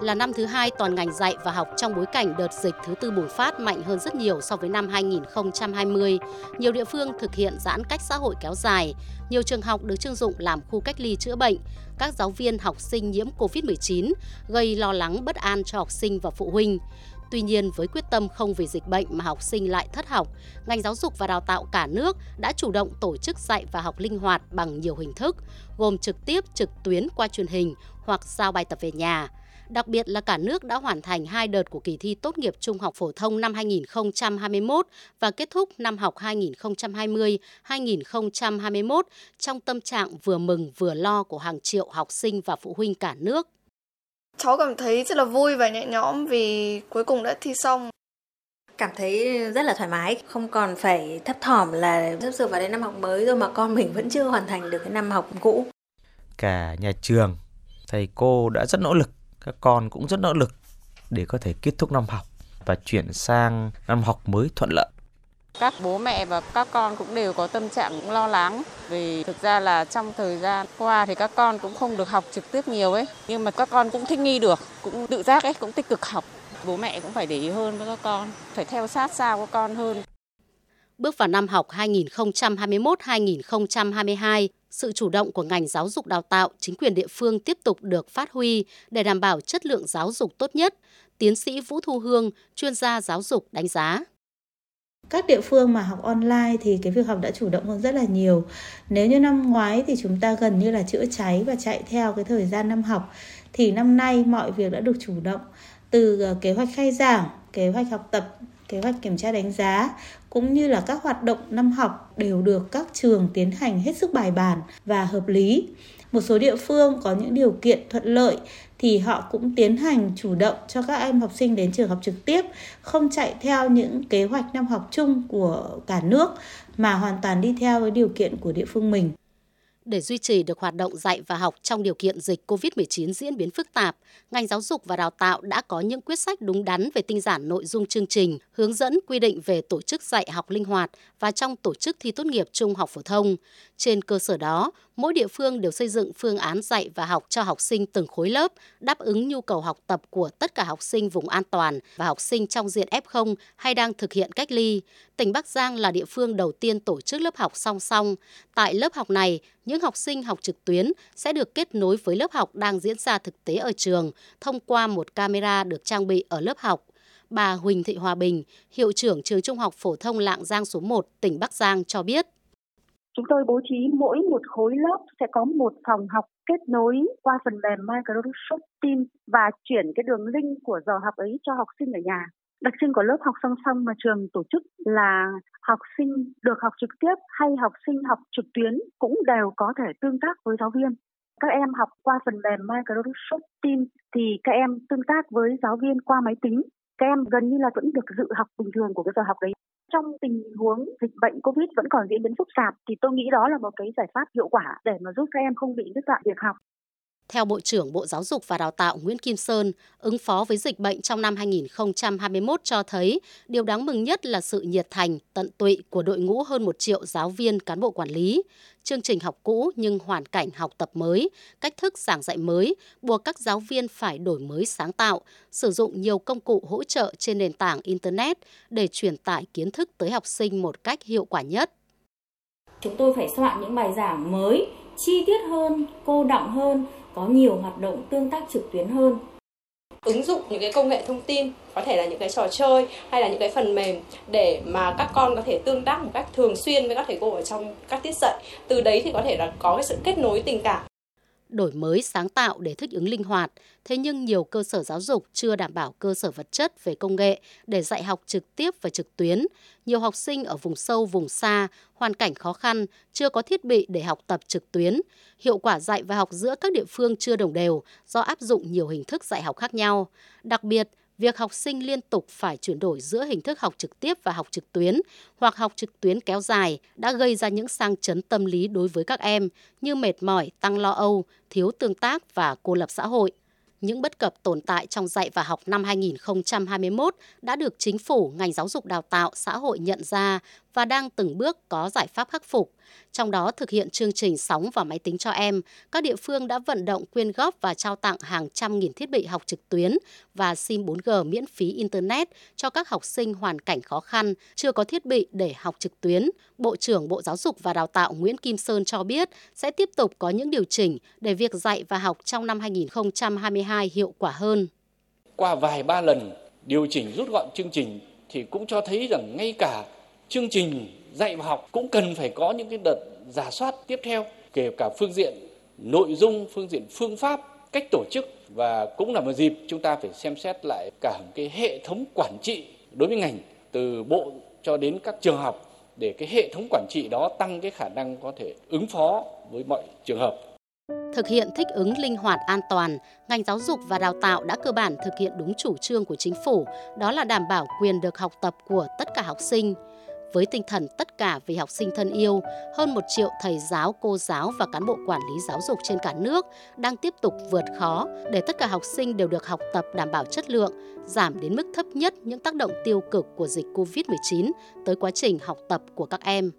là năm thứ hai toàn ngành dạy và học trong bối cảnh đợt dịch thứ tư bùng phát mạnh hơn rất nhiều so với năm 2020. Nhiều địa phương thực hiện giãn cách xã hội kéo dài, nhiều trường học được trưng dụng làm khu cách ly chữa bệnh. Các giáo viên học sinh nhiễm COVID-19 gây lo lắng bất an cho học sinh và phụ huynh. Tuy nhiên, với quyết tâm không vì dịch bệnh mà học sinh lại thất học, ngành giáo dục và đào tạo cả nước đã chủ động tổ chức dạy và học linh hoạt bằng nhiều hình thức, gồm trực tiếp, trực tuyến qua truyền hình hoặc giao bài tập về nhà. Đặc biệt là cả nước đã hoàn thành hai đợt của kỳ thi tốt nghiệp trung học phổ thông năm 2021 và kết thúc năm học 2020-2021 trong tâm trạng vừa mừng vừa lo của hàng triệu học sinh và phụ huynh cả nước. Cháu cảm thấy rất là vui và nhẹ nhõm vì cuối cùng đã thi xong. Cảm thấy rất là thoải mái, không còn phải thấp thỏm là sắp sửa vào đến năm học mới rồi mà con mình vẫn chưa hoàn thành được cái năm học cũ. Cả nhà trường, thầy cô đã rất nỗ lực, các con cũng rất nỗ lực để có thể kết thúc năm học và chuyển sang năm học mới thuận lợi. Các bố mẹ và các con cũng đều có tâm trạng cũng lo lắng vì thực ra là trong thời gian qua thì các con cũng không được học trực tiếp nhiều ấy, nhưng mà các con cũng thích nghi được, cũng tự giác ấy, cũng tích cực học. Bố mẹ cũng phải để ý hơn với các con, phải theo sát sao các con hơn. Bước vào năm học 2021-2022, sự chủ động của ngành giáo dục đào tạo, chính quyền địa phương tiếp tục được phát huy để đảm bảo chất lượng giáo dục tốt nhất. Tiến sĩ Vũ Thu Hương, chuyên gia giáo dục đánh giá. Các địa phương mà học online thì cái việc học đã chủ động hơn rất là nhiều. Nếu như năm ngoái thì chúng ta gần như là chữa cháy và chạy theo cái thời gian năm học thì năm nay mọi việc đã được chủ động. Từ ờ, kế hoạch khai giảng kế hoạch học tập kế hoạch kiểm tra đánh giá cũng như là các hoạt động năm học đều được các trường tiến hành hết sức bài bản và hợp lý một số địa phương có những điều kiện thuận lợi thì họ cũng tiến hành chủ động cho các em học sinh đến trường học trực tiếp, không chạy theo những kế hoạch năm học chung của cả nước mà hoàn toàn đi theo với điều kiện của địa phương mình. Để duy trì được hoạt động dạy và học trong điều kiện dịch COVID-19 diễn biến phức tạp, ngành giáo dục và đào tạo đã có những quyết sách đúng đắn về tinh giản nội dung chương trình, hướng dẫn quy định về tổ chức dạy học linh hoạt và trong tổ chức thi tốt nghiệp trung học phổ thông. Trên cơ sở đó, mỗi địa phương đều xây dựng phương án dạy và học cho học sinh từng khối lớp, đáp ứng nhu cầu học tập của tất cả học sinh vùng an toàn và học sinh trong diện F0 hay đang thực hiện cách ly. Tỉnh Bắc Giang là địa phương đầu tiên tổ chức lớp học song song. Tại lớp học này, những học sinh học trực tuyến sẽ được kết nối với lớp học đang diễn ra thực tế ở trường thông qua một camera được trang bị ở lớp học. Bà Huỳnh Thị Hòa Bình, hiệu trưởng trường Trung học phổ thông Lạng Giang số 1, tỉnh Bắc Giang cho biết. Chúng tôi bố trí mỗi một khối lớp sẽ có một phòng học kết nối qua phần mềm Microsoft Teams và chuyển cái đường link của giờ học ấy cho học sinh ở nhà. Đặc trưng của lớp học song song mà trường tổ chức là học sinh được học trực tiếp hay học sinh học trực tuyến cũng đều có thể tương tác với giáo viên. Các em học qua phần mềm Microsoft Teams thì các em tương tác với giáo viên qua máy tính. Các em gần như là vẫn được dự học bình thường của cái giờ học đấy trong tình huống dịch bệnh Covid vẫn còn diễn biến phức tạp thì tôi nghĩ đó là một cái giải pháp hiệu quả để mà giúp các em không bị đứt đoạn việc học. Theo Bộ trưởng Bộ Giáo dục và Đào tạo Nguyễn Kim Sơn, ứng phó với dịch bệnh trong năm 2021 cho thấy điều đáng mừng nhất là sự nhiệt thành, tận tụy của đội ngũ hơn một triệu giáo viên cán bộ quản lý. Chương trình học cũ nhưng hoàn cảnh học tập mới, cách thức giảng dạy mới, buộc các giáo viên phải đổi mới sáng tạo, sử dụng nhiều công cụ hỗ trợ trên nền tảng Internet để truyền tải kiến thức tới học sinh một cách hiệu quả nhất. Chúng tôi phải soạn những bài giảng mới, chi tiết hơn, cô đọng hơn, có nhiều hoạt động tương tác trực tuyến hơn. Ứng dụng những cái công nghệ thông tin, có thể là những cái trò chơi hay là những cái phần mềm để mà các con có thể tương tác một cách thường xuyên với các thầy cô ở trong các tiết dạy. Từ đấy thì có thể là có cái sự kết nối tình cảm đổi mới sáng tạo để thích ứng linh hoạt, thế nhưng nhiều cơ sở giáo dục chưa đảm bảo cơ sở vật chất về công nghệ để dạy học trực tiếp và trực tuyến. Nhiều học sinh ở vùng sâu, vùng xa, hoàn cảnh khó khăn, chưa có thiết bị để học tập trực tuyến. Hiệu quả dạy và học giữa các địa phương chưa đồng đều do áp dụng nhiều hình thức dạy học khác nhau. Đặc biệt, việc học sinh liên tục phải chuyển đổi giữa hình thức học trực tiếp và học trực tuyến hoặc học trực tuyến kéo dài đã gây ra những sang chấn tâm lý đối với các em như mệt mỏi, tăng lo âu, thiếu tương tác và cô lập xã hội. Những bất cập tồn tại trong dạy và học năm 2021 đã được chính phủ, ngành giáo dục đào tạo, xã hội nhận ra và đang từng bước có giải pháp khắc phục. Trong đó thực hiện chương trình sóng và máy tính cho em, các địa phương đã vận động quyên góp và trao tặng hàng trăm nghìn thiết bị học trực tuyến và SIM 4G miễn phí Internet cho các học sinh hoàn cảnh khó khăn, chưa có thiết bị để học trực tuyến. Bộ trưởng Bộ Giáo dục và Đào tạo Nguyễn Kim Sơn cho biết sẽ tiếp tục có những điều chỉnh để việc dạy và học trong năm 2022 hiệu quả hơn. Qua vài ba lần điều chỉnh rút gọn chương trình thì cũng cho thấy rằng ngay cả chương trình dạy và học cũng cần phải có những cái đợt giả soát tiếp theo kể cả phương diện nội dung, phương diện phương pháp, cách tổ chức và cũng là một dịp chúng ta phải xem xét lại cả cái hệ thống quản trị đối với ngành từ bộ cho đến các trường học để cái hệ thống quản trị đó tăng cái khả năng có thể ứng phó với mọi trường hợp thực hiện thích ứng linh hoạt an toàn, ngành giáo dục và đào tạo đã cơ bản thực hiện đúng chủ trương của chính phủ, đó là đảm bảo quyền được học tập của tất cả học sinh. Với tinh thần tất cả vì học sinh thân yêu, hơn một triệu thầy giáo, cô giáo và cán bộ quản lý giáo dục trên cả nước đang tiếp tục vượt khó để tất cả học sinh đều được học tập đảm bảo chất lượng, giảm đến mức thấp nhất những tác động tiêu cực của dịch COVID-19 tới quá trình học tập của các em.